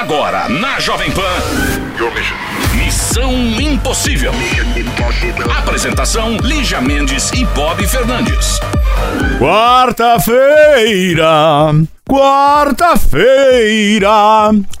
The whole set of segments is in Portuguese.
Agora, na Jovem Pan. Missão Impossível. Apresentação: Lígia Mendes e Bob Fernandes. Quarta-feira, quarta-feira,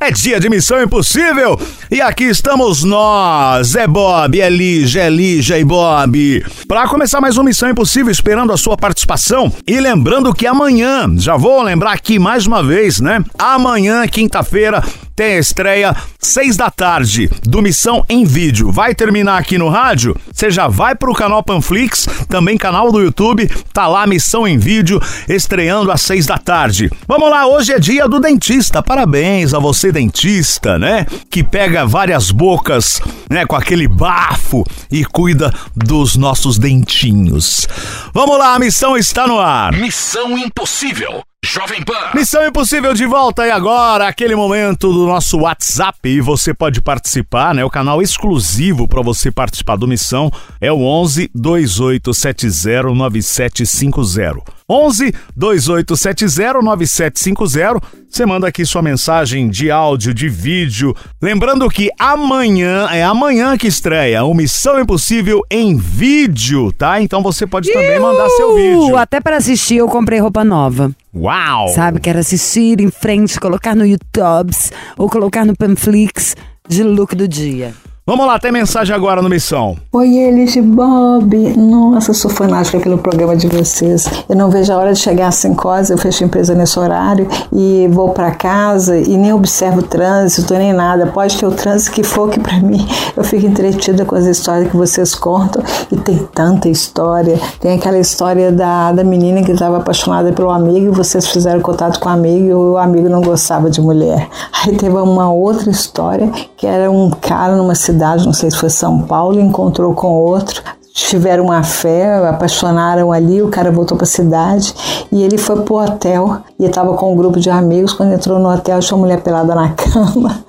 é dia de Missão Impossível e aqui estamos nós, é Bob, é Lígia, é Lígia e Bob, para começar mais uma Missão Impossível, esperando a sua participação e lembrando que amanhã, já vou lembrar aqui mais uma vez, né? Amanhã, quinta-feira, tem a estreia, seis da tarde, do Missão em Vídeo. Vai terminar aqui no rádio? Você já vai pro canal Panflix, também canal do YouTube, tá lá Missão em Vídeo, estreando às seis da tarde. Vamos lá, hoje é dia do dentista. Parabéns a você, dentista, né? Que pega várias bocas, né, com aquele bafo e cuida dos nossos dentinhos. Vamos lá, a missão está no ar. Missão Impossível. Jovem Pan. Missão Impossível de volta e agora aquele momento do nosso WhatsApp e você pode participar, né? O canal exclusivo para você participar do Missão é o 11 2870 9750. 11 2870 9750. Você manda aqui sua mensagem de áudio, de vídeo. Lembrando que amanhã, é amanhã que estreia o Missão Impossível em vídeo, tá? Então você pode também mandar seu vídeo. Até para assistir eu comprei roupa nova. Uau! Sabe, quero assistir em frente, colocar no YouTube ou colocar no Panflix de look do dia. Vamos lá, tem mensagem agora no Missão. Oi, eles de Bob. Nossa, sou fanática pelo programa de vocês. Eu não vejo a hora de chegar às 5 horas, eu fecho a empresa nesse horário e vou para casa e nem observo o trânsito, nem nada. Pode ter o trânsito que for que para mim eu fico entretida com as histórias que vocês contam e tem tanta história. Tem aquela história da, da menina que estava apaixonada pelo amigo e vocês fizeram contato com o amigo e o amigo não gostava de mulher. Aí teve uma outra história que era um cara numa cidade cidade, não sei se foi São Paulo, encontrou com outro, tiveram uma fé, apaixonaram ali, o cara voltou para a cidade e ele foi pro hotel e estava com um grupo de amigos. Quando entrou no hotel, tinha uma mulher pelada na cama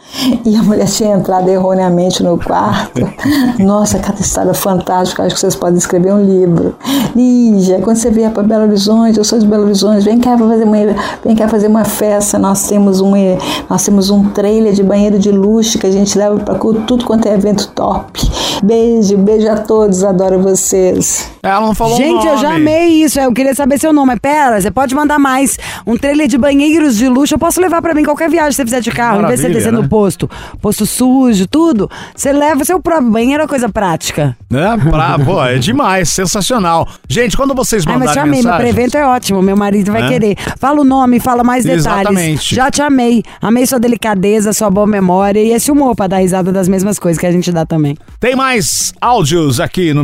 e a mulher tinha entrado erroneamente no quarto. Nossa, cada história fantástica. Acho que vocês podem escrever um livro. Lígia, quando você vier para Belo Horizonte, eu sou de Belo Horizonte, vem cá fazer uma, vem cá fazer uma festa. Nós temos um, nós temos um trailer de banheiro de luxo que a gente leva para tudo quanto é evento top. Beijo, beijo a todos, adoro vocês. Ela não falou Gente, eu já amei isso. Eu queria saber seu nome. Pera, você pode mandar mais. Um trailer de banheiros de luxo. Eu posso levar pra mim qualquer viagem que você fizer de carro. em vez de você descer né? no posto, posto sujo, tudo. Você leva o seu próprio banheiro, é coisa prática. Né? Pra, pô, é demais, sensacional. Gente, quando vocês Ai, mas te mandarem amei. Meu mensagem... prevento é ótimo. Meu marido vai É? querer. Fala o nome, fala mais detalhes. Exatamente. Já te amei. Amei sua delicadeza, sua boa memória e esse humor pra dar risada das mesmas coisas que a gente dá também. Tem mais áudios aqui no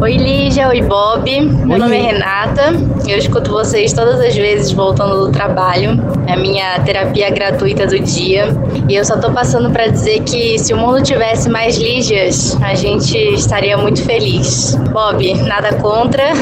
Oi Lígia, oi Bob. Meu nome é Renata. Eu escuto vocês todas as vezes voltando do trabalho. É a minha terapia gratuita do dia. E eu só tô passando pra dizer que se o mundo tivesse mais Lígias, a gente estaria muito feliz. Bob, nada contra,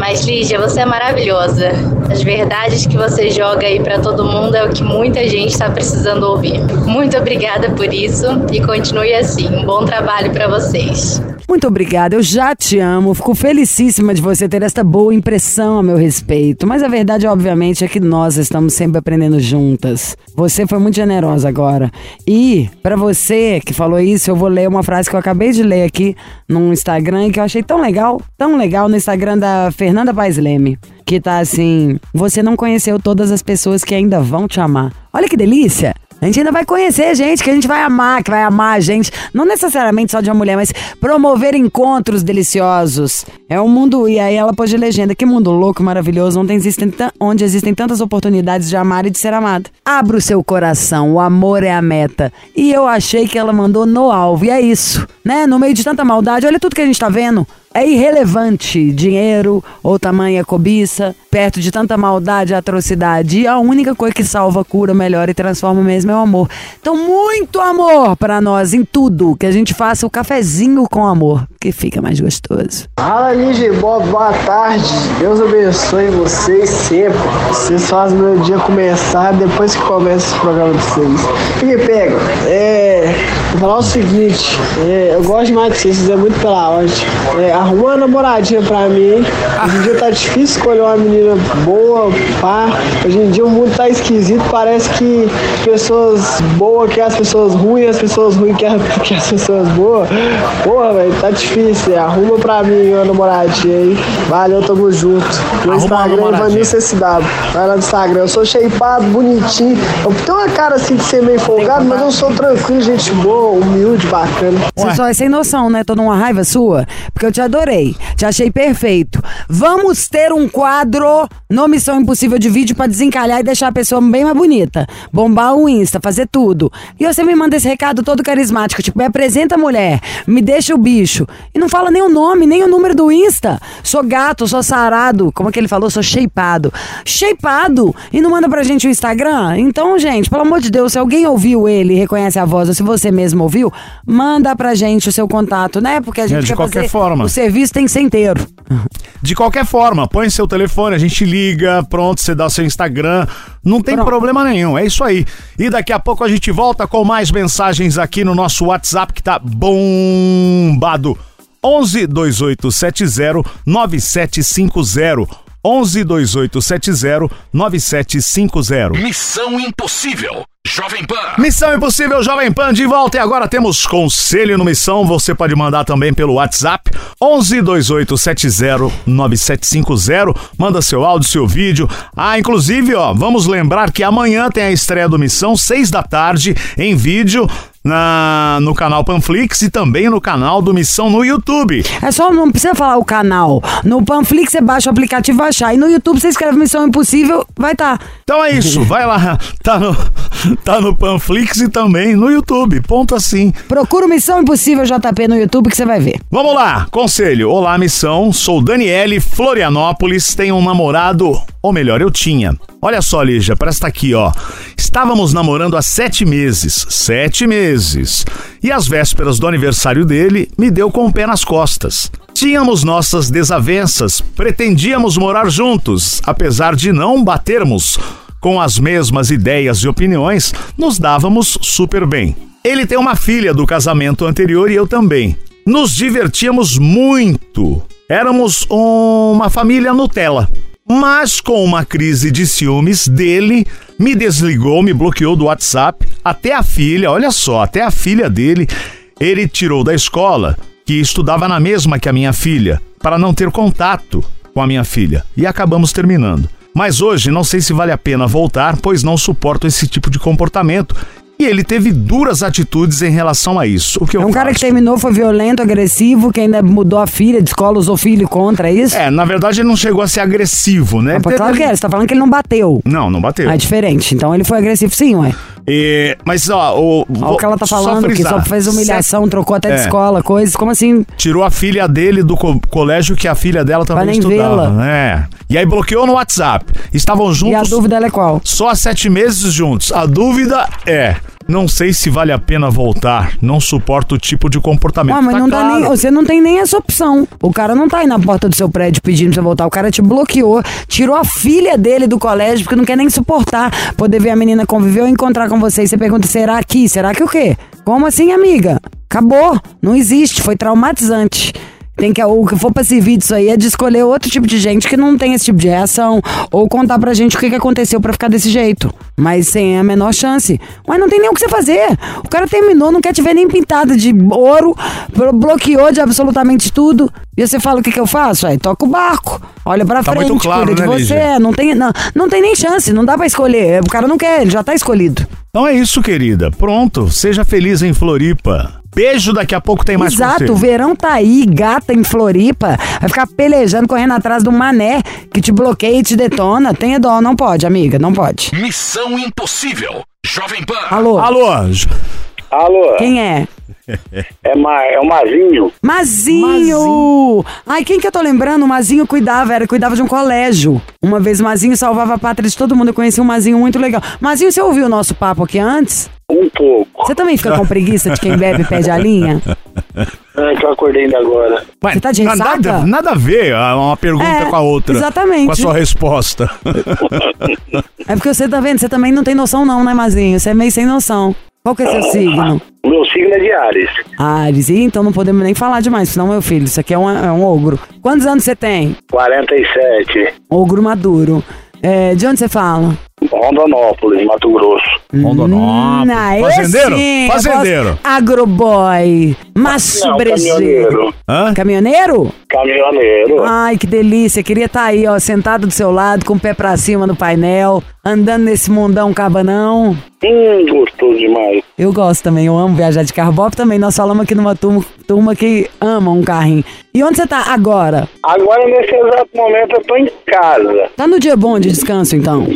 mas Lígia, você é maravilhosa. As verdades que você joga aí pra todo mundo é o que muita gente tá precisando ouvir. Muito obrigada por isso e continue assim. Um bom trabalho pra vocês. Muito obrigada, eu já te amo. Fico felicíssima de você ter esta boa impressão a meu respeito. Mas a verdade, obviamente, é que nós estamos sempre aprendendo juntas. Você foi muito generosa agora. E, pra você que falou isso, eu vou ler uma frase que eu acabei de ler aqui no Instagram e que eu achei tão legal, tão legal no Instagram da Fernanda Paes Leme. Que tá assim: Você não conheceu todas as pessoas que ainda vão te amar. Olha que delícia! A gente ainda vai conhecer gente que a gente vai amar, que vai amar a gente. Não necessariamente só de uma mulher, mas promover encontros deliciosos. É um mundo. E aí ela pôs de legenda: que mundo louco, maravilhoso, onde existem, onde existem tantas oportunidades de amar e de ser amada. Abra o seu coração, o amor é a meta. E eu achei que ela mandou no alvo. E é isso, né? No meio de tanta maldade, olha tudo que a gente tá vendo. É irrelevante dinheiro ou tamanha cobiça, perto de tanta maldade e atrocidade. E a única coisa que salva, cura, melhora e transforma mesmo é o amor. Então, muito amor pra nós em tudo. Que a gente faça o cafezinho com amor, que fica mais gostoso. Fala e Bob, boa tarde. Deus abençoe vocês sempre. Vocês fazem meu dia começar depois que começa esse programa de vocês. O que pega? É. vou falar o seguinte, é, eu gosto demais de vocês, vocês é muito pela ordem. É, arruma uma namoradinha pra mim. Hoje em dia tá difícil escolher uma menina boa, pá. Hoje em dia o mundo tá esquisito, parece que as pessoas boas querem as pessoas ruins, as pessoas ruins querem que as pessoas boas. Porra, velho, tá difícil. Arruma pra mim uma namoradinha aí. Valeu, tamo junto. No Arruma uma Instagram. Vanilson SW. Vai lá no Instagram. Eu sou shapeado, bonitinho. Eu tenho uma cara assim de ser meio folgado, mas eu sou tranquilo, gente boa, humilde, bacana. Você só é sem noção, né? Tô numa raiva sua. Porque eu te adorei. Te achei perfeito. Vamos ter um quadro no Missão Impossível de vídeo pra desencalhar e deixar a pessoa bem mais bonita. Bombar o Insta, fazer tudo. E você me manda esse recado todo carismático. Tipo, me apresenta a mulher, me deixa o bicho. E não fala nem o nome, nem o número do Insta. Sou gato, sou sarado. Como é que ele falou? Sou shapeado. Shapeado! E não manda pra gente o Instagram? Então, gente, pelo amor de Deus, se alguém ouviu ele e reconhece a voz, ou se você mesmo ouviu, manda pra gente o seu contato, né? Porque a gente de quer qualquer forma. O serviço tem que ser inteiro. De qualquer forma, põe seu telefone, a gente liga, pronto, você dá seu Instagram, não tem Pronto. problema nenhum, é isso aí. E daqui a pouco a gente volta com mais mensagens aqui no nosso WhatsApp que tá bombado. 11 2870 9750. 11 2870 9750. Missão Impossível. Jovem Pan. Missão Impossível Jovem Pan de volta e agora temos conselho no Missão. Você pode mandar também pelo WhatsApp 11 2870 9750. Manda seu áudio, seu vídeo. Ah, inclusive, ó, vamos lembrar que amanhã tem a estreia do Missão, 6 da tarde, em vídeo. Na, no canal Panflix e também no canal do Missão no YouTube. É só, não precisa falar o canal. No Panflix você baixa o aplicativo e achar. E no YouTube você escreve Missão Impossível, vai tá. Então é isso, vai lá, tá no, tá no Panflix e também no YouTube. Ponto assim. Procura Missão Impossível JP no YouTube que você vai ver. Vamos lá, conselho. Olá, missão. Sou Daniele, Florianópolis. Tenho um namorado, ou melhor, eu tinha. Olha só, Lígia, presta aqui, ó. Estávamos namorando há sete meses. Sete meses. E às vésperas do aniversário dele, me deu com o pé nas costas. Tínhamos nossas desavenças, pretendíamos morar juntos, apesar de não batermos com as mesmas ideias e opiniões, nos dávamos super bem. Ele tem uma filha do casamento anterior e eu também. Nos divertíamos muito. Éramos uma família Nutella. Mas com uma crise de ciúmes dele, me desligou, me bloqueou do WhatsApp. Até a filha, olha só, até a filha dele, ele tirou da escola, que estudava na mesma que a minha filha, para não ter contato com a minha filha. E acabamos terminando. Mas hoje não sei se vale a pena voltar, pois não suporto esse tipo de comportamento. E ele teve duras atitudes em relação a isso. O que É um cara que faço? terminou, foi violento, agressivo, que ainda mudou a filha de escola, usou filho contra, é isso? É, na verdade ele não chegou a ser agressivo, né? Ah, pô, claro que é, você tá falando que ele não bateu. Não, não bateu. Ah, é diferente. Então ele foi agressivo sim, ué. E- mas, ó, o, Olha o que ela tá só falando, que frisar, só fez humilhação, trocou até de É. escola, coisas. Como assim? Tirou a filha dele do co- colégio que a filha dela também nem estudava. vê-la. É. E aí bloqueou no WhatsApp. Estavam E a juntos dúvida ela é qual? só há sete meses juntos. A dúvida é. Não sei se vale a pena voltar. Não suporto o tipo de comportamento. Ah, mas Tá não dá nem, você não tem nem essa opção. O cara não tá aí na porta do seu prédio pedindo pra você voltar. O cara te bloqueou, tirou a filha dele do colégio porque não quer nem suportar poder ver a menina conviver ou encontrar com você. E você pergunta: será aqui? Será que o quê? Como assim, amiga? Acabou. Não existe. Foi traumatizante. Tem que, o que for pra servir disso aí é de escolher outro tipo de gente que não tem esse tipo de reação. Ou contar pra gente o que, que aconteceu pra ficar desse jeito. Mas sem a menor chance. Mas não tem nem o que você fazer. O cara terminou, não quer te ver nem pintada de ouro, blo- bloqueou de absolutamente tudo. E você fala o que, que eu faço? Aí toca o barco. Olha pra Tá frente, muito claro, cuida de né, você. Lígia? Não tem, não, não tem nem chance, não dá pra escolher. O cara não quer, ele já tá escolhido. Então é isso, querida. Pronto. Seja feliz em Floripa. Beijo, daqui a pouco tem mais Exato, o conselho. verão tá aí, gata em Floripa, vai ficar pelejando, correndo atrás do mané que te bloqueia e te detona. Tenha dó, não pode, amiga, não pode. Missão Impossível. Jovem Pan. Alô, Alô, Alô, quem é? é, Ma, é o Mazinho. Mazinho! Ai, quem que eu tô lembrando? O Mazinho cuidava, era, cuidava de um colégio. Uma vez o Mazinho salvava a pátria de todo mundo, eu conheci um Mazinho muito legal. Mazinho, você ouviu o nosso papo aqui antes? Um pouco. Você também fica com preguiça de quem bebe e pede a linha? É que eu acordei ainda agora. Ué, Você tá de nada, ressaca? nada a ver ah, uma pergunta É, com a outra. exatamente. Com a sua resposta. É porque você tá vendo, você também não tem noção não, né, Mazinho? Você é meio sem noção. Qual que é seu signo? O meu signo é de Ares. Ares. Ih, então não podemos nem falar demais, senão, meu filho, isso aqui é um, é um ogro. Quantos anos você tem? 47. Ogro maduro. É, de onde você fala? Rondonópolis, Mato Grosso. Rondonópolis. Hum, Fazendeiro? sim, Fazendeiro. Agroboy. Não, brejeiro. caminhoneiro. Hã? Caminhoneiro? Caminhoneiro. Ai, que delícia. Queria estar aí, ó, sentado do seu lado, com o pé pra cima no painel, andando nesse mundão cabanão. Hum, gostoso demais. Eu gosto também, eu amo viajar de carro. Bob também, nós falamos aqui numa turma, turma que ama um carrinho. E onde você tá agora? Agora, nesse exato momento, eu tô em casa. Tá no dia bom de descanso, então?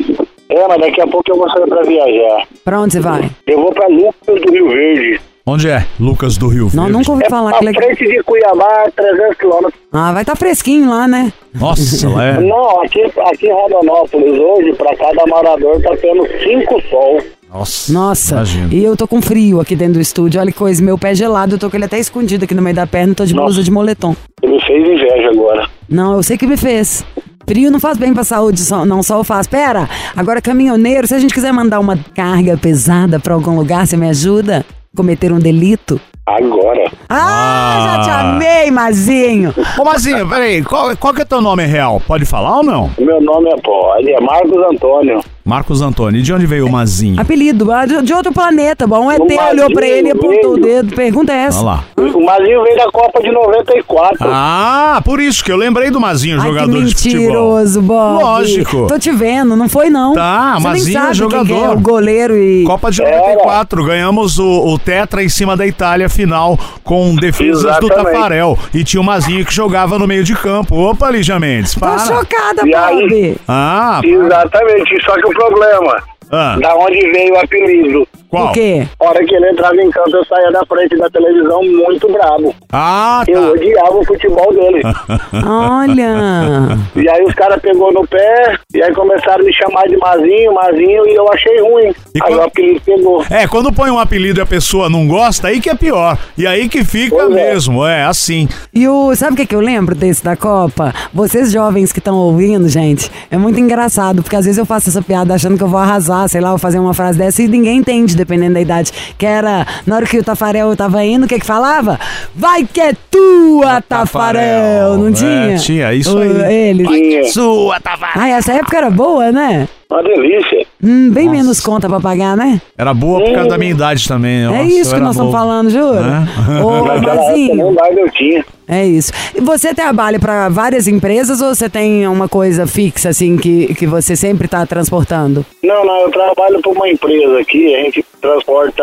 É, mas daqui a pouco eu vou sair pra viajar. Pra onde você vai? Eu vou pra Lucas do Rio Verde. Onde é? Lucas do Rio Não, Verde. nunca ouvi É falar legal. frente de Cuiabá, 300 quilômetros. Ah, vai tá fresquinho lá, né? Nossa, lá é. Não, aqui, aqui em Rondonópolis, hoje, pra cada morador, tá tendo 5 sol. Nossa. Nossa, Imagina. e eu tô com frio aqui dentro do estúdio. Olha que coisa, meu pé gelado, eu tô com ele até escondido aqui no meio da perna, tô de Nossa. blusa de moletom. Ele me fez inveja agora. Não, eu sei que me fez. Frio não faz bem pra saúde, só- não, sol faz. Pera, agora caminhoneiro, se a gente quiser mandar uma carga pesada pra algum lugar, você me ajuda? Cometer um delito? Agora. Ah, já te Ah. amei, Mazinho. Ô, Mazinho, peraí, qual, qual que é teu nome real? Pode falar ou não? Meu nome é Pode, é Marcos Antônio. Marcos Antônio. E de onde veio o Mazinho? Apelido, ah, de, de outro planeta. Bom, um ET Mazinho olhou pra ele e apontou o veio. dedo. Pergunta é essa. Olha lá. O Mazinho veio da Copa de 94. Ah, por isso que eu lembrei do Mazinho, Ai, que jogador de futebol. mentiroso, Bob. Lógico. Tô te vendo, não foi não. Tá, Você Mazinho é sabe quem que jogador. é o goleiro e... Copa de Era. 94, ganhamos o, o Tetra em cima da Itália final com defesas do Exatamente. Tafarel. E tinha o Mazinho que jogava no meio de campo. Opa, Lígia Mendes, Tô para. chocada, E aí? Ah, Exatamente, só que o problema, ah, da onde veio o apelido. Qual? O quê? A hora que ele entrava em campo, eu saía da frente da televisão muito bravo. Ah, Eu tá. odiava o futebol dele. Olha. E aí os caras pegou no pé, e aí começaram a me chamar de Mazinho, Mazinho, e eu achei ruim. E aí quando- o apelido pegou. É, quando põe um apelido e a pessoa não gosta, aí que é pior. E aí que fica Pois é. mesmo, é assim. E o, sabe o que, que eu lembro desse da Copa? Vocês jovens que estão ouvindo, gente, é muito engraçado, porque às vezes eu faço essa piada achando que eu vou arrasar, sei lá, vou fazer uma frase dessa e ninguém entende, dependendo da idade. Que era, na hora que o Tafarel tava indo, o que que falava? Vai que é tua, Tafarel! Não É, tinha? tinha, isso O- aí. Ele. Tinha. Sua, Tafarel. Ai, essa época era boa, né? Uma delícia. Hum, bem menos conta pra pagar, né? Era boa por causa da minha idade também. é Nossa, isso que nós estamos falando, juro. É? Ô, Mazinho. É isso. E você trabalha para várias empresas ou você tem uma coisa fixa, assim, que, que você sempre está transportando? Não, não, eu trabalho para uma empresa aqui, a gente transporta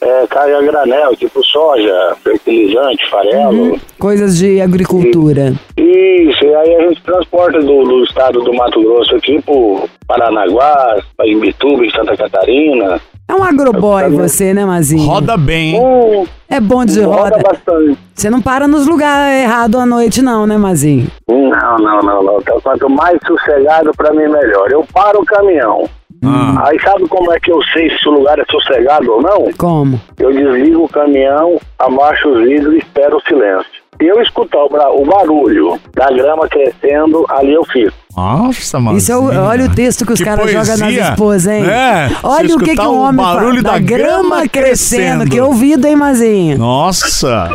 é, carga a granel, tipo soja, fertilizante, farelo. Coisas de agricultura. Isso, e aí a gente transporta do, do estado do Mato Grosso aqui pro Paranaguá, Imbituba, em Santa Catarina. É um agroboy também. você, né, Mazinho? Roda bem, hein? Hum, É bom de roda roda. bastante. Você não para nos lugares errados à noite, não, né, Mazinho? Não, não, não, não. Então, Quanto mais sossegado, pra mim, melhor. Eu paro o caminhão. Ah. Aí sabe como é que eu sei se o lugar é sossegado ou não? Como? Eu desligo o caminhão, abaixo os vidros e espero o silêncio. Se eu escutar o, o barulho da grama crescendo, ali eu fico. Nossa, mano. Isso é o, olha o texto que os caras jogam nas poesia. esposas, hein? É, olha o que, que um o homem fala. barulho da grama crescendo. Que ouvido, hein, Mazinho? Nossa.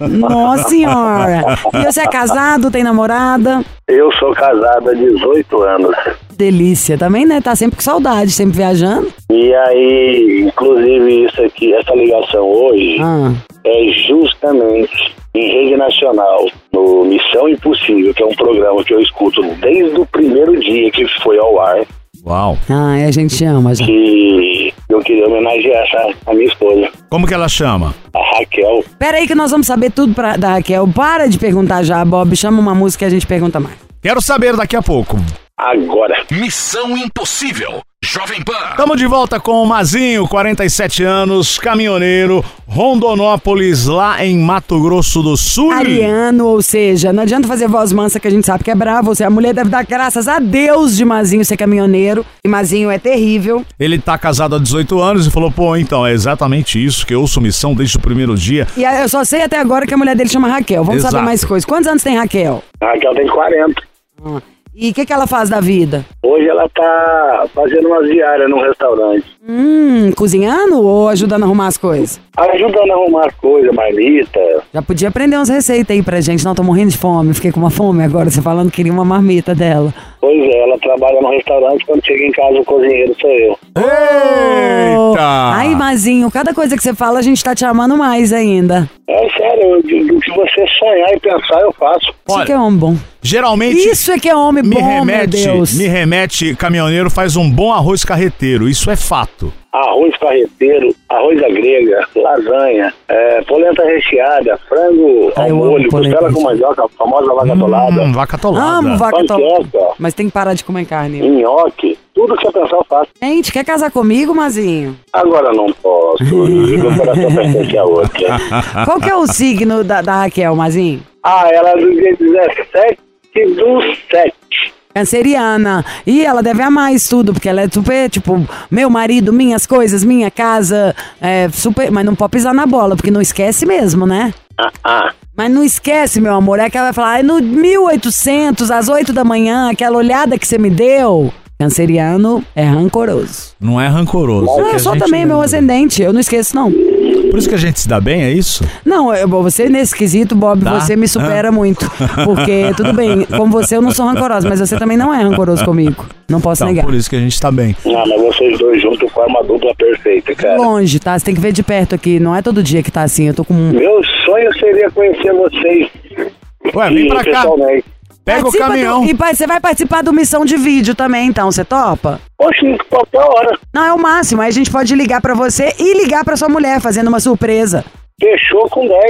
Nossa senhora. E você é casado, tem namorada? Eu sou casado há 18 anos. Delícia também, né? Tá sempre com saudade, sempre viajando. E aí, inclusive, isso aqui, essa ligação hoje Ah. é justamente em rede nacional, no Missão Impossível, que é um programa que eu escuto desde o primeiro dia que foi ao ar, Uau. Ah, a gente ama já. que eu queria homenagear essa, a minha esposa, Como que ela chama? a Raquel. Pera aí que nós vamos saber tudo pra, da Raquel. Para de perguntar já, Bob. Chama uma música e a gente pergunta mais. Quero saber daqui a pouco. Agora. Missão Impossível. Jovem Pan. Estamos de volta com o Mazinho, 47 anos, caminhoneiro, Rondonópolis, lá em Mato Grosso do Sul. Ariano, ou seja, não adianta fazer voz mansa que a gente sabe que é bravo. Você, a mulher deve dar graças a Deus de Mazinho ser caminhoneiro. E Mazinho é terrível. Ele tá casado há 18 anos e falou: pô, então, é exatamente isso que eu ouço missão desde o primeiro dia. E eu só sei até agora que a mulher dele chama Raquel. Vamos Exato. saber mais coisas. Quantos anos tem Raquel? A Raquel tem 40. E o que, que ela faz da vida? Hoje ela tá fazendo uma diária num restaurante. Hum, cozinhando ou ajudando a arrumar as coisas? Ajudando a arrumar as coisas, marmita. Já podia aprender umas receitas aí pra gente. Não, tô morrendo de fome. Fiquei com uma fome agora. Você falando que queria uma marmita dela. Pois é, ela trabalha no restaurante, quando chega em casa o cozinheiro sou eu. Eita! Ai, Mazinho, cada coisa que você fala, a gente tá te amando mais ainda. É sério, do, do que você sonhar e pensar, eu faço. Isso Olha, que é homem bom. Geralmente Isso é que é homem me bom, remete, meu Deus. me remete, caminhoneiro faz um bom arroz carreteiro. Isso é fato. Arroz carreteiro, arroz à grega, lasanha, é, polenta recheada, frango Ah, ao molho, costela com mandioca, a famosa vaca atolada, Hum, vaca atolada. Amo vaca panqueca, Mas tem que parar de comer carne. nhoque, tudo que você pensar eu faço. Gente, quer casar comigo, Mazinho? Agora não posso, meu coração pertence a outra. Qual que é o signo da, da Raquel, Mazinho? Ah, ela é do dia 17 do 7. Canceriana. E ela deve amar isso tudo, porque ela é super, tipo, meu marido, minhas coisas, minha casa, é super. Mas não pode pisar na bola, porque não esquece mesmo, né? Ah, ah. Mas não esquece, meu amor. É que ela vai falar, "Ai, no 1800, às 8 da manhã, aquela olhada que você me deu. Canceriano é rancoroso. Não é rancoroso. Não, que eu sou também meu lembra. ascendente, eu não esqueço, não. Por isso que a gente se dá bem, é isso? Não, eu, você nesse quesito, Bob, Tá. você me supera muito. Porque, tudo bem, como você eu não sou rancorosa, mas você também não é rancoroso comigo. Não posso Então, negar. por isso que a gente tá bem. Ah, mas vocês dois juntos formam uma dupla perfeita, cara. Longe, tá? Você tem que ver de perto aqui. Não é todo dia que tá assim. Eu tô com. Meu sonho seria conhecer vocês. Ué, vem pra cá. pessoalmente. Pega o Participa caminhão. do- e você vai participar do missão de vídeo também, então. Você topa? Oxe, qualquer hora. Não, é o máximo. Aí a gente pode ligar pra você e ligar pra sua mulher, fazendo uma surpresa. Fechou com 10.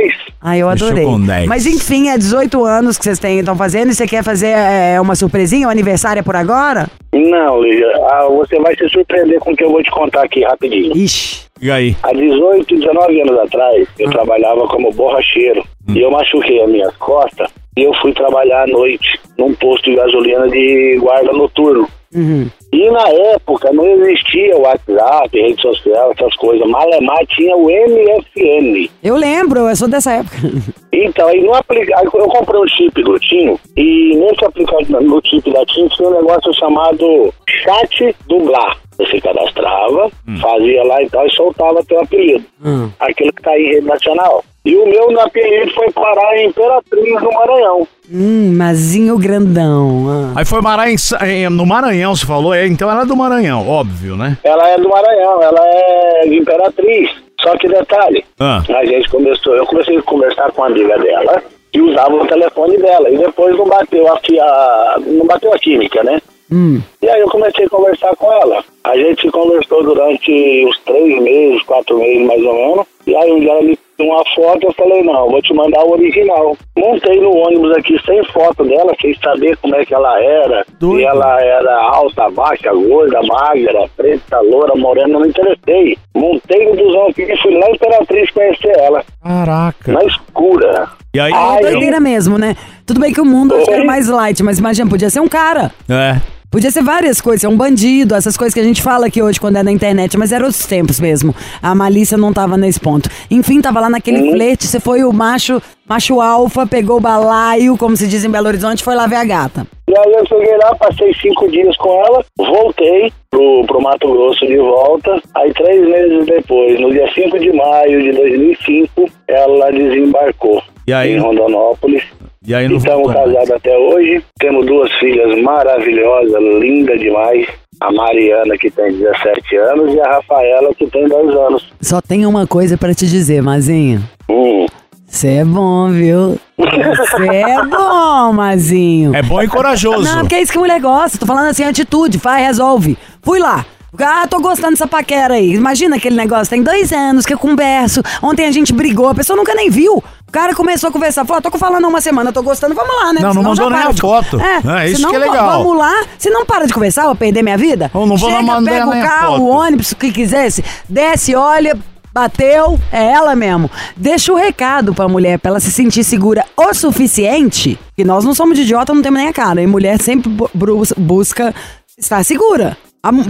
Ah, eu Fechou adorei. com 10. Mas enfim, é 18 anos que vocês estão fazendo e você quer fazer é, uma surpresinha, um aniversário é por agora? Não, Lígia, ah, você vai se surpreender com o que eu vou te contar aqui rapidinho. Ixi. E aí? Há 18, 19 anos atrás, Ah. eu trabalhava como borracheiro. E eu machuquei as minhas costas e eu fui trabalhar à noite num posto de gasolina de guarda noturno. Uhum. E na época não existia o WhatsApp, rede social, essas coisas. Malemar tinha o MSN. Eu lembro, eu sou dessa época. Então, aí no aplica... aí eu comprei um chip do TIM e nesse aplicativo, no chip da TIM tinha um negócio chamado chat dublar. Você cadastrava, fazia lá e tal e soltava teu apelido. Hum. Aquilo que tá em rede nacional. E o meu no apelido foi parar em Imperatriz, no Maranhão. Hum, Mazinho grandão. ah. Aí foi Maranhão, em- no Maranhão, você falou? É, então ela é do Maranhão, óbvio, né? Ela é do Maranhão, ela é de Imperatriz. Só que detalhe, Ah. a gente começou, eu comecei a conversar com a amiga dela e usava o telefone dela. E depois não bateu a, a- não bateu a química, né? Hum. E aí eu comecei a conversar com ela. A gente conversou durante uns três meses, quatro meses mais ou menos. E aí um dia ela me pediu uma foto, eu falei, não, vou te mandar o original. Montei no ônibus aqui sem foto dela, sem saber como é que ela era. Doido. Se ela era alta, baixa, gorda, magra, preta, loura, morena, não me interessei. Montei no busão aqui e fui lá em Imperatriz conhecer ela, Caraca. na escura. E aí? Ai, eu- Doideira mesmo, né? Tudo bem que o mundo era mais light, mas imagina, podia ser um cara. É. Podia ser várias coisas, ser um bandido, essas coisas que a gente fala aqui hoje quando é na internet, mas eram outros tempos mesmo. A malícia não tava nesse ponto. Enfim, tava lá naquele flerte, você foi o macho, macho alfa, pegou o balaio, como se diz em Belo Horizonte, foi lá ver a gata. E aí eu cheguei lá, passei cinco dias com ela, voltei pro, pro Mato Grosso de volta. Aí três meses depois, no dia 5 de maio de 2005, ela desembarcou E aí? em Rondonópolis. E aí não Estamos casados até hoje. Temos duas filhas maravilhosas, lindas demais. A Mariana, que tem 17 anos, e a Rafaela, que tem 10 anos. Só tem uma coisa pra te dizer, Mazinho. Hum. Você é bom, viu? Você é bom, Mazinho. É bom e corajoso. Não, porque é isso que mulher gosta. Tô falando assim, atitude, vai, resolve. Fui lá. Ah, tô gostando dessa paquera aí. Imagina aquele negócio, tem dois anos que eu converso. Ontem a gente brigou, a pessoa nunca nem viu. O cara começou a conversar, falou, "Ah, tô falando há uma semana, tô gostando, vamos lá, né? Não, não Senão mandou nem a de- foto. É, isso senão que é legal. Vamos lá, se não para de conversar, vou perder minha vida. Eu não vou Chega, mandar pega o carro, o ônibus, o que quisesse, desce, olha, bateu, é ela mesmo. Deixa o recado pra mulher, pra ela se sentir segura o suficiente, que nós não somos de idiota, não temos nem a cara, e mulher sempre bu- busca estar segura.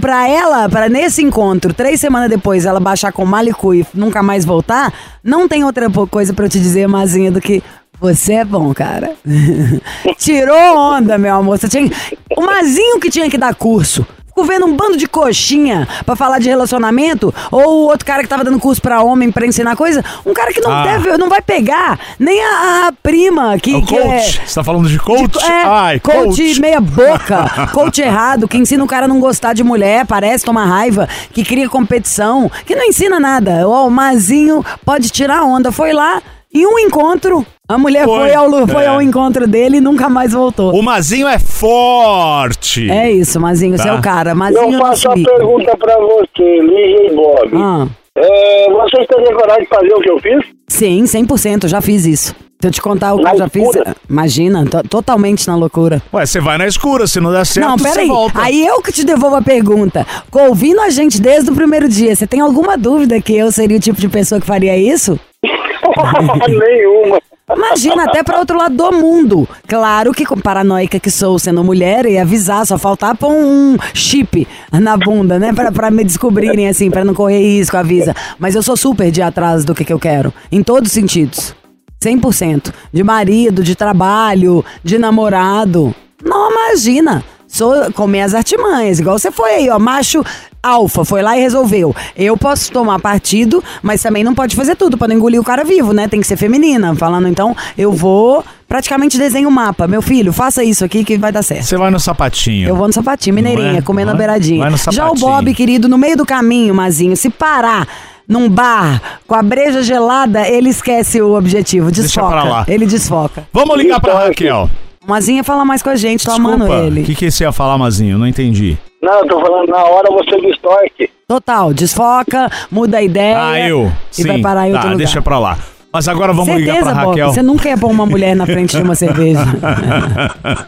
Pra ela, pra nesse encontro, três semanas depois, ela baixar com malicu e nunca mais voltar, não tem outra coisa pra eu te dizer, Mazinha, do que Você é bom, cara. Tirou onda, meu amor. Você tinha... O Mazinho que tinha que dar curso. Ficou vendo um bando de coxinha pra falar de relacionamento, ou outro cara que tava dando curso pra homem pra ensinar coisa, um cara que não Ah. deve, não vai pegar nem a, a prima que, O que coach. é Você tá falando de coach? de- é, Ai, coach, coach. meia boca, coach errado, que ensina o cara a não gostar de mulher, parece tomar raiva, que cria competição, que não ensina nada. O Mazinho pode tirar onda. Foi lá em um encontro, a mulher Foi, foi, ao, foi é. ao encontro dele e nunca mais voltou. O Mazinho é forte. É isso, Mazinho, você é Tá. o cara. Mazinho Eu no faço a pergunta pra você, Lígia e Bob. Ah, É, vocês teriam coragem de fazer o que eu fiz? sim, 100%, já fiz isso. Se eu te contar o que Na eu já fiz, loucura? imagina, to- totalmente na loucura. Ué, você vai na escura, se não der certo, Não, você peraí. volta. Aí eu que te devolvo a pergunta. Ouvindo a gente desde o primeiro dia, você tem alguma dúvida que eu seria o tipo de pessoa que faria isso? Nenhuma. Imagina, até pra outro lado do mundo. Claro que, com paranoica que sou, sendo mulher, e avisar, só faltar pôr um chip na bunda, né? Pra me descobrirem, assim, pra não correr risco, avisa. Mas eu sou super de atrás do que, que eu quero. Em todos os sentidos. 100%. De marido, de trabalho, de namorado. Não, imagina. Sou comer as artimanhas, igual você foi aí, ó. Macho alfa, foi lá e resolveu. Eu posso tomar partido, mas também não pode fazer tudo pra não engolir o cara vivo, né? Tem que ser feminina. Falando, então, eu vou praticamente desenho o mapa. Meu filho, faça isso aqui que vai dar certo. Você vai no sapatinho. Eu vou no sapatinho, mineirinha, Não é? comendo a beiradinha. vai no Já o sapatinho. Bob, querido, no meio do caminho, Mazinho, se parar num bar com a breja gelada, ele esquece o objetivo, desfoca. pra lá. Ele desfoca. Vamos ligar pra Então, Raquel. O Mazinho fala mais com a gente, tô amando Desculpa, o ele. que, que você ia falar, Mazinho? Não entendi. Não, eu tô falando, na hora você distorce. Total, desfoca, muda a ideia. Ah, eu? E vai parar em tá, outro lugar. deixa pra lá. Mas agora vamos Certeza, ligar pra Bob, Raquel. você nunca ia pôr uma mulher na frente de uma cerveja.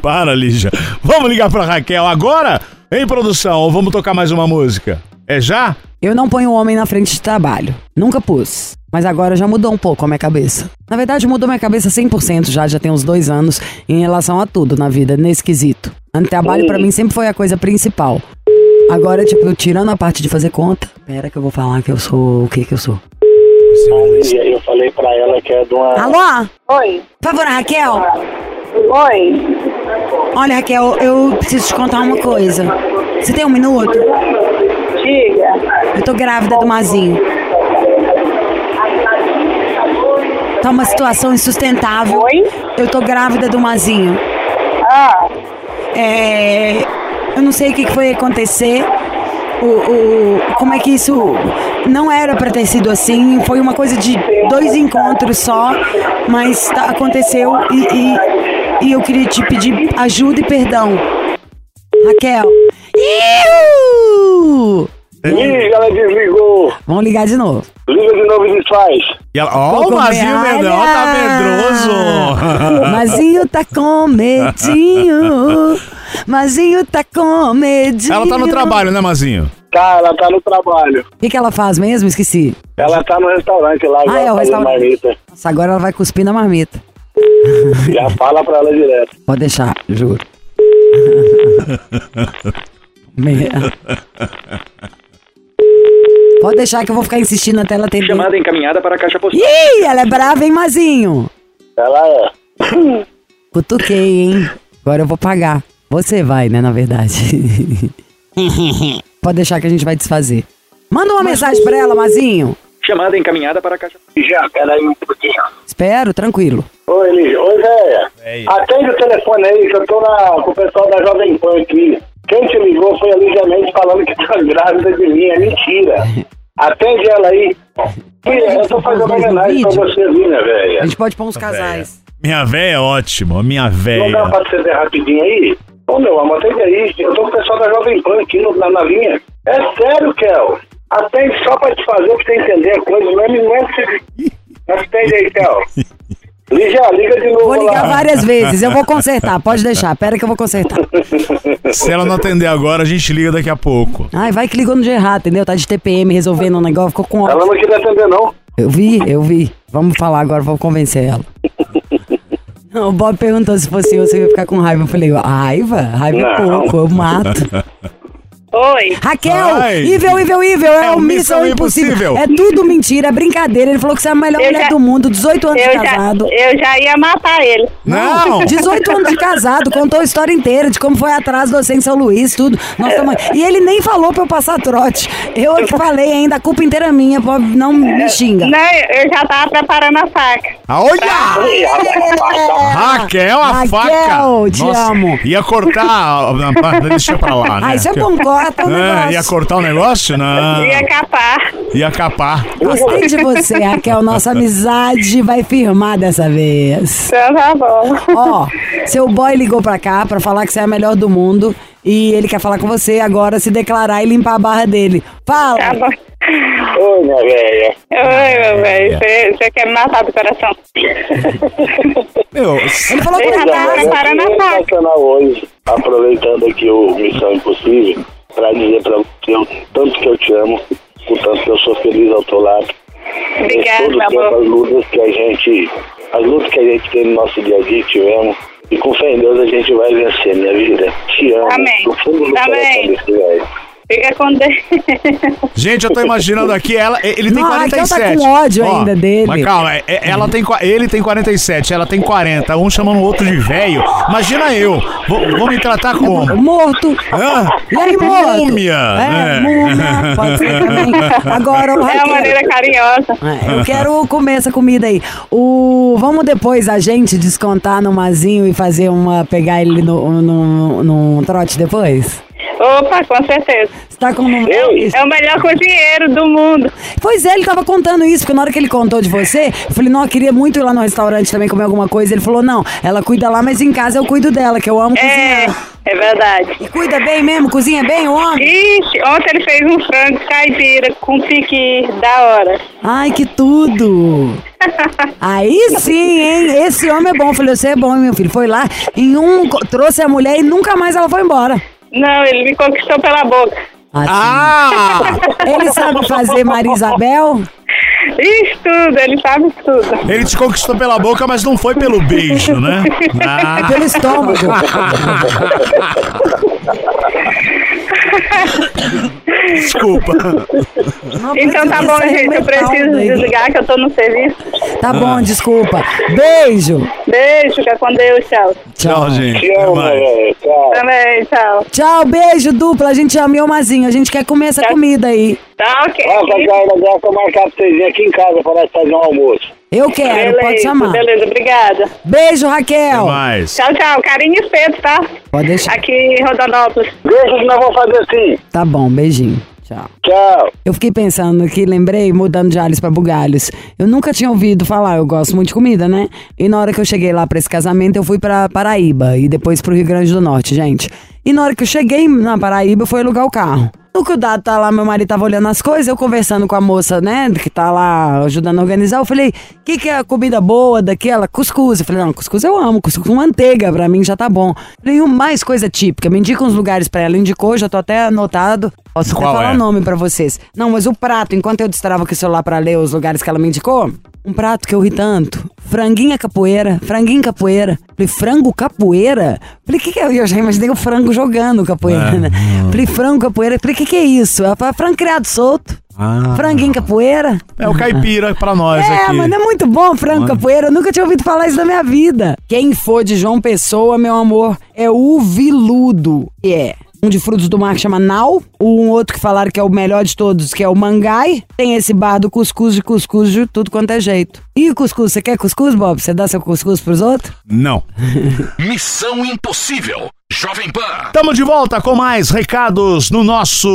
Para, Lígia. Vamos ligar pra Raquel agora? Em produção, ou vamos tocar mais uma música? É já? Eu não ponho o homem na frente de trabalho. Nunca pus. Mas agora já mudou um pouco a minha cabeça. Na verdade, mudou minha cabeça 100% já, já tem uns dois anos, em relação a tudo na vida, nesse quesito. O trabalho pra mim sempre foi a coisa principal. Agora, tipo, eu tirando a parte de fazer conta. Pera que eu vou falar que eu sou o que que eu sou. E aí eu falei pra ela que é de uma. Alô? Oi. Por favor, Raquel? Oi. Olha, Raquel, eu preciso te contar uma coisa. Você tem um minuto? Diga. Eu tô grávida do Mazinho. Tá uma situação insustentável. Oi? Eu tô grávida do Mazinho. Ah, É, eu não sei o que foi acontecer. O, o- como é que isso não era pra ter sido assim? Foi uma coisa de dois encontros só, mas tá- aconteceu e, e- e eu queria te pedir ajuda e perdão. Raquel. Iu! Liga, ela desligou. Vamos ligar de novo. Liga de novo e desfaz. E ela- Ó, o Mazinho tá medroso. Mazinho tá com medinho. Mazinho tá com medinho. Ela tá no trabalho, né, Mazinho? Tá, ela tá no trabalho. O que, que ela faz mesmo? Esqueci. Ela tá no restaurante lá, Ah, é o restaurante. marmita. Nossa, agora ela vai cuspir na marmita. Já fala pra ela direto. Pode deixar, juro. Me- Pode deixar que eu vou ficar insistindo até ela atender. Chamada encaminhada para a caixa postal. Ih, ela é brava, hein, Mazinho? Ela é. Cutuquei, hein? Agora eu vou pagar. Você vai, né, na verdade. Pode deixar que a gente vai desfazer. Manda uma mensagem pra ela, Mazinho. Chamada encaminhada para a caixa Já, peraí um pouquinho. Espero, tranquilo. Oi, Lígia. Oi. Véia. Atende o telefone aí, que eu tô na, com o pessoal da Jovem Pan aqui. Quem te ligou foi a Lígia Mendes falando que tá grávida de mim. É mentira. Atende ela aí. Filha, eu tô fazendo uma homenagem pra você ali, né, A velha? gente pode pôr uns casais. Minha véia é ótima, minha Não dá véia. pra acender rapidinho aí? Ô, meu amor, atende aí. Eu tô com o pessoal da Jovem Pan aqui no- na, na linha. É sério, Kel. Atende só pra te fazer, pra você entender a coisa. Não é, não é. Atende aí, Kel. Lígia, liga de novo Vou ligar lá. várias vezes. Eu vou consertar. Pode deixar. Pera que eu vou consertar. Se ela não atender agora, a gente liga daqui a pouco. Ai, vai que ligou no dia errado, entendeu? Tá de TPM resolvendo um negócio, ficou com Ela ódio. não queria atender, não. Eu vi, eu vi. Vamos falar agora, vou convencer ela. O Bob perguntou se fosse eu, se eu ia ficar com raiva. Eu falei, raiva? Raiva é Não. pouco, eu mato. Oi. Raquel, Ai. Ivel, Ivel, Ivel, é, É o Missão Missão Impossível. Impossível. É tudo mentira, é brincadeira. Ele falou que você é a melhor Eu mulher já- do mundo, 18 anos de Eu já, casado. eu já ia matar ele. Não! 18 anos de casado, contou a história inteira de como foi atrás de você em São Luís, tudo. Nós tamo... E ele nem falou pra eu passar trote. Eu é que falei ainda, a culpa inteira é minha, não me xinga. Não, eu já tava preparando a faca. Ah, Olha! Raquel, a Raquel, faca! te amo. Ia cortar. Deixa pra lá, né? Ah, isso é bom, corta o Ah, negócio. ia cortar o negócio? Não. Ia capar. Ia capar. Gostei de você, Raquel. Nossa amizade vai firmar dessa vez. Então tá bom. Ó, seu boy ligou pra cá pra falar que você é a melhor do mundo e ele quer falar com você agora, se declarar e limpar a barra dele. Fala! Tá bom. Ô, minha velha. Oi, meu velho. Você você quer me matar do coração. Meu, Ele falou que tá tava preparando a hoje, aproveitando aqui o Missão Impossível, pra dizer pra você o tanto que eu te amo, o tanto que eu sou feliz ao teu lado. Obrigada, todo meu tempo amor. as lutas que a gente, as lutas que a gente tem no nosso dia a dia tivemos. E com fé em Deus a gente vai vencer, minha vida. Te amo. Amém. Do fundo do Amém. coração desse velho. Fica com Deus. Gente, eu tô imaginando aqui, ela, ele tem Não, a Raquel tá 47. com ódio Ó, ainda dele. Mas calma, é- é- ela tem, ele tem 47, ela tem 40, um chamando o outro de velho. Imagina eu, vou, vou me tratar como? Morto. Hã? E aí, morto? Múmia. É, né? múmia. Pode ser também. Agora, o É uma maneira carinhosa. É, Eu quero comer essa comida aí. O, vamos depois a gente descontar no Mazinho e fazer uma. pegar ele no, no, no trote depois? Opa, com certeza. Você tá com um. É o melhor cozinheiro do mundo. Pois é, ele tava contando isso, porque na hora que ele contou de você, eu falei, não, eu queria muito ir lá no restaurante também comer alguma coisa. Ele falou, não, ela cuida lá, mas em casa eu cuido dela, que eu amo É, cozinhar. é verdade. E cuida bem mesmo, cozinha bem, o homem? Ixi, ontem ele fez um frango caipira com piqui da hora. Ai, que tudo! Aí sim, hein? Esse homem é bom. Eu falei, você é bom, meu filho. Foi lá, em um, trouxe a mulher e nunca mais ela foi embora. Não, ele me conquistou pela boca. Assim. Ah! Ele sabe fazer Maria Isabel? Isso tudo, ele sabe tudo. Ele te conquistou pela boca, mas não foi pelo beijo, né? Ah. Pelo estômago. Desculpa. Então tá bom, gente, eu preciso desligar que eu tô no serviço. Tá bom, desculpa. Beijo. Beijo, fica com Deus, tchau. Tchau, gente. Te amo. Tchau. Também, tchau. Tchau, beijo, dupla. A gente ama e o Mazinho. A gente quer comer essa comida aí. Tá ok. Ó, Catarina, agora eu marcar pra vocês virem aqui em casa para nós fazer um almoço. Eu quero, pode Beleza, chamar. beleza, obrigada. Beijo, Até Raquel. mais. Tchau, tchau. Carinho e espeto, tá? Pode deixar. Aqui em Rondonópolis. Deixa que nós vamos fazer assim. Tá bom, beijinho. Tchau. Tchau. Eu fiquei pensando que lembrei, mudando de alhos pra bugalhos. Eu nunca tinha ouvido falar, eu gosto muito de comida, né? E na hora que eu cheguei lá pra esse casamento, eu fui pra Paraíba e depois pro Rio Grande do Norte, gente. E na hora que eu cheguei na Paraíba, eu fui alugar o carro. No que o dado tá lá, meu marido tava olhando as coisas, eu conversando com a moça, né, que tá lá ajudando a organizar, eu falei, o que, que é a comida boa daquela? Cuscuz. Eu falei, não, cuscuz eu amo, cuscuz com manteiga, pra mim já tá bom. Falei, "E mais coisa típica, me indica uns lugares pra ela, indicou, já tô até anotado. Posso até Qual falar é? o nome pra vocês. Não, mas o prato, enquanto eu destrava aqui o celular pra ler os lugares que ela me indicou, um prato que eu ri tanto. Franguinha capoeira, franguinho capoeira. Falei, frango capoeira? Falei, o que, que é? Eu já imaginei o frango jogando capoeira, É. né? Falei, frango capoeira. Falei, o que, que é isso? Ela falou, frango criado solto. Ah. Franguinho capoeira. É o caipira pra nós É, aqui. mas não é muito bom frango capoeira. Eu nunca tinha ouvido falar isso na minha vida. Quem for de João Pessoa, meu amor, é o viludo. E é. Um de frutos do mar que chama Nau. Um outro que falaram que é o melhor de todos, que é o Mangai. Tem esse bar do cuscuz de cuscuz de tudo quanto é jeito. E o cuscuz? Você quer cuscuz, Bob? Você dá seu cuscuz pros outros? Não. Missão Impossível. Jovem Pan. Estamos de volta com mais recados no nosso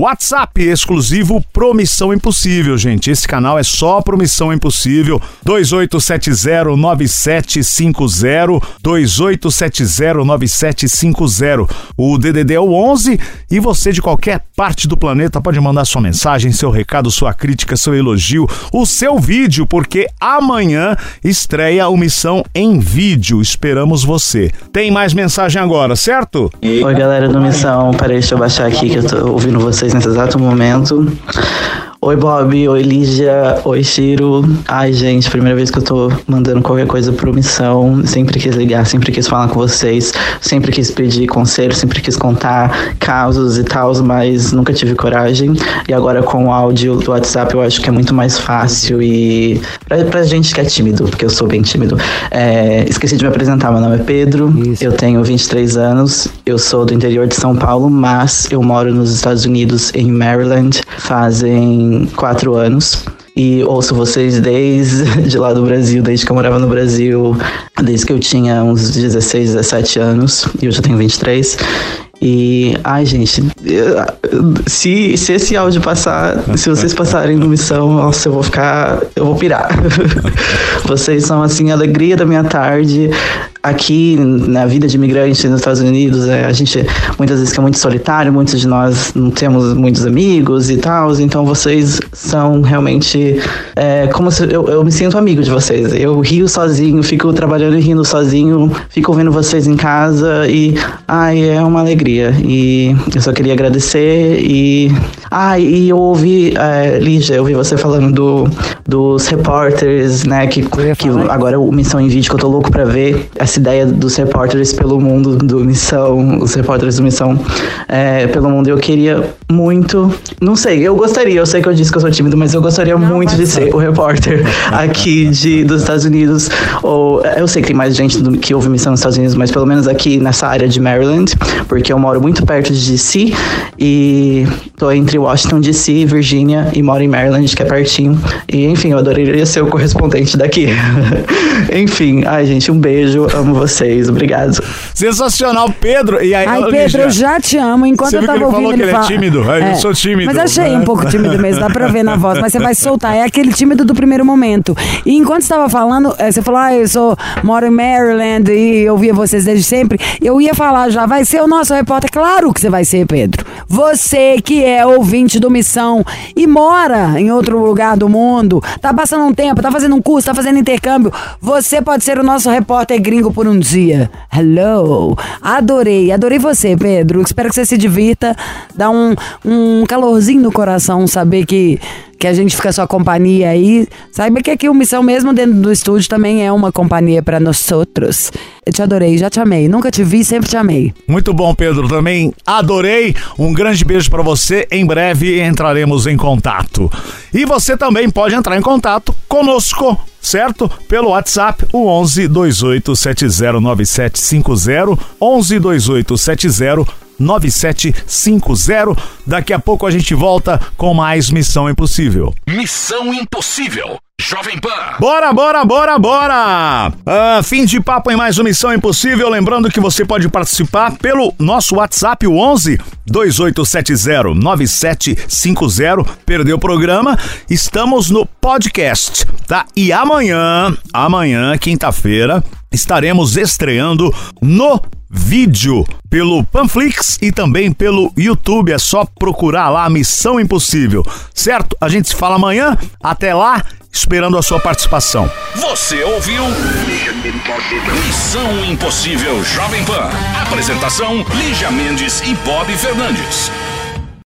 WhatsApp exclusivo Promissão Impossível, gente. Esse canal é só Promissão Impossível. 28709750 28709750. O DDD é o 11 e você de qualquer parte do planeta pode mandar sua mensagem, seu recado, sua crítica, seu elogio, o seu vídeo, porque amanhã estreia o Missão em vídeo. Esperamos você. Tem mais mensagem agora, certo? Oi, galera do Missão. Peraí, deixa eu baixar aqui que eu tô ouvindo vocês nesse exato momento. Oi, Bob. Oi, Lígia. Oi, Chiro. Ai, gente, primeira vez que eu tô mandando qualquer coisa pro Missão. Sempre quis ligar, sempre quis falar com vocês, sempre quis pedir conselho, sempre quis contar casos e tal, mas nunca tive coragem. E agora com o áudio do WhatsApp eu acho que é muito mais fácil e. pra, pra gente que é tímido, porque eu sou bem tímido. É, esqueci de me apresentar, meu nome é Pedro, Isso. eu tenho 23 anos, eu sou do interior de São Paulo, mas eu moro nos Estados Unidos, em Maryland, fazem quatro anos e ouço vocês desde lá do Brasil, desde que eu morava no Brasil, desde que eu tinha uns 16, 17 anos, e eu já tenho 23. E, ai, gente, se, se esse áudio passar, se vocês passarem no missão, nossa, eu vou ficar, eu vou pirar. vocês são, assim, a alegria da minha tarde aqui na vida de imigrante nos Estados Unidos, é, a gente muitas vezes é muito solitário, muitos de nós não temos muitos amigos e tal, então vocês são realmente é, como se eu, eu me sinto amigo de vocês. Eu rio sozinho, fico trabalhando e rindo sozinho, fico ouvindo vocês em casa e ai, é uma alegria. E eu só queria agradecer e ai, e eu ouvi, é, Lígia, eu ouvi você falando do, dos repórteres, né, que, que agora o Missão em Vídeo que eu tô louco pra ver essa ideia dos repórteres pelo mundo do Missão, os repórteres do Missão é, pelo mundo. Eu queria muito, não sei, eu gostaria, eu sei que eu disse que eu sou tímido, mas eu gostaria não, muito de ser o repórter aqui de, dos Estados Unidos. Ou eu sei que tem mais gente do, que ouve Missão nos Estados Unidos, mas pelo menos aqui nessa área de Maryland, porque eu moro muito perto de DC e tô entre Washington DC e Virgínia e moro em Maryland, que é pertinho. E enfim, eu adoraria ser o correspondente daqui. enfim, ai gente, um beijo amo vocês, obrigado. Sensacional, Pedro. E aí, Ai, Pedro, eu já te amo. Enquanto você eu tava ele ouvindo falou ele que ele é tímido? Ai, eu sou tímido. Mas achei um pouco tímido mesmo, dá pra ver na voz, mas você vai soltar. É aquele tímido do primeiro momento. E enquanto você tava falando, é, você falou, ah, eu sou, moro em Maryland e eu via vocês desde sempre. Eu ia falar já, vai ser o nosso repórter. Claro que você vai ser, Pedro. Você que é ouvinte do Missão e mora em outro lugar do mundo, tá passando um tempo, tá fazendo um curso, tá fazendo intercâmbio, você pode ser o nosso repórter gringo por um dia. Hello! Adorei, adorei você, Pedro. Espero que você se divirta. Dá um, um calorzinho no coração saber que que a gente fica sua companhia aí. Saiba que aqui o Missão, mesmo dentro do estúdio, também é uma companhia para nós outros. Eu te adorei, já te amei. Nunca te vi, sempre te amei. Muito bom, Pedro. Também adorei. Um grande beijo para você. Em breve entraremos em contato. E você também pode entrar em contato conosco certo? Pelo WhatsApp, o 11 28709750, 11 2870 9750. Daqui a pouco a gente volta com mais Missão Impossível. Missão Impossível. Jovem Pan. Bora, bora, bora, bora! Ah, fim de papo em mais uma Missão Impossível. Lembrando que você pode participar pelo nosso WhatsApp, o 11 2870 9750. Perdeu o programa? Estamos no podcast, tá? E amanhã, amanhã, quinta-feira, estaremos estreando no vídeo pelo Panflix e também pelo YouTube. É só procurar lá Missão Impossível, certo? A gente se fala amanhã. Até lá, esperando a sua participação. Você ouviu? Missão Impossível Jovem Pan. Apresentação: Lígia Mendes e Bob Fernandes.